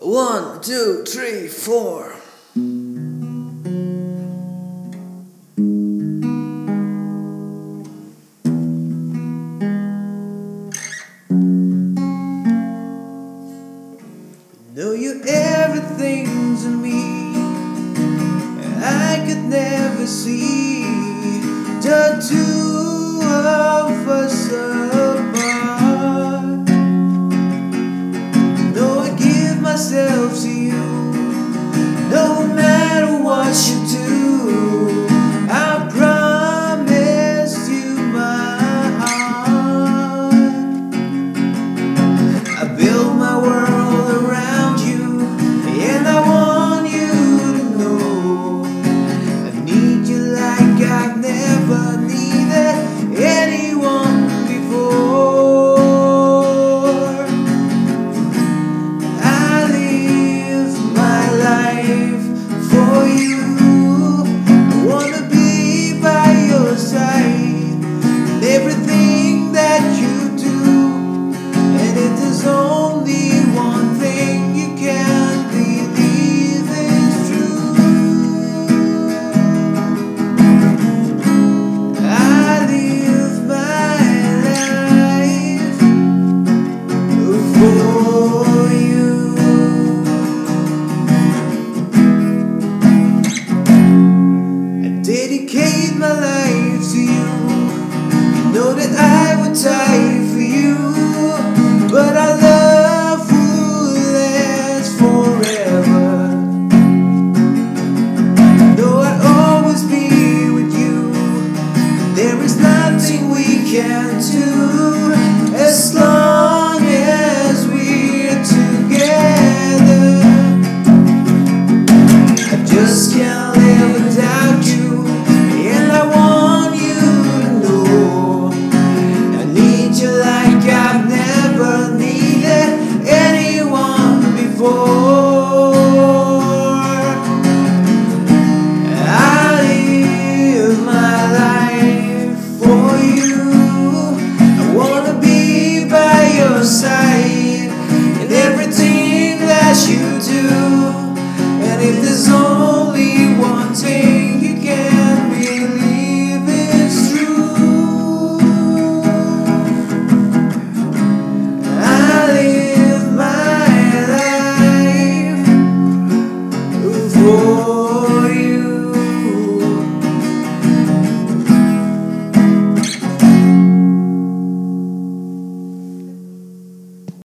One, two, three, four. Know you everything's in me. I could never see the two. forever. Though I'd always be with you, there is nothing we can do.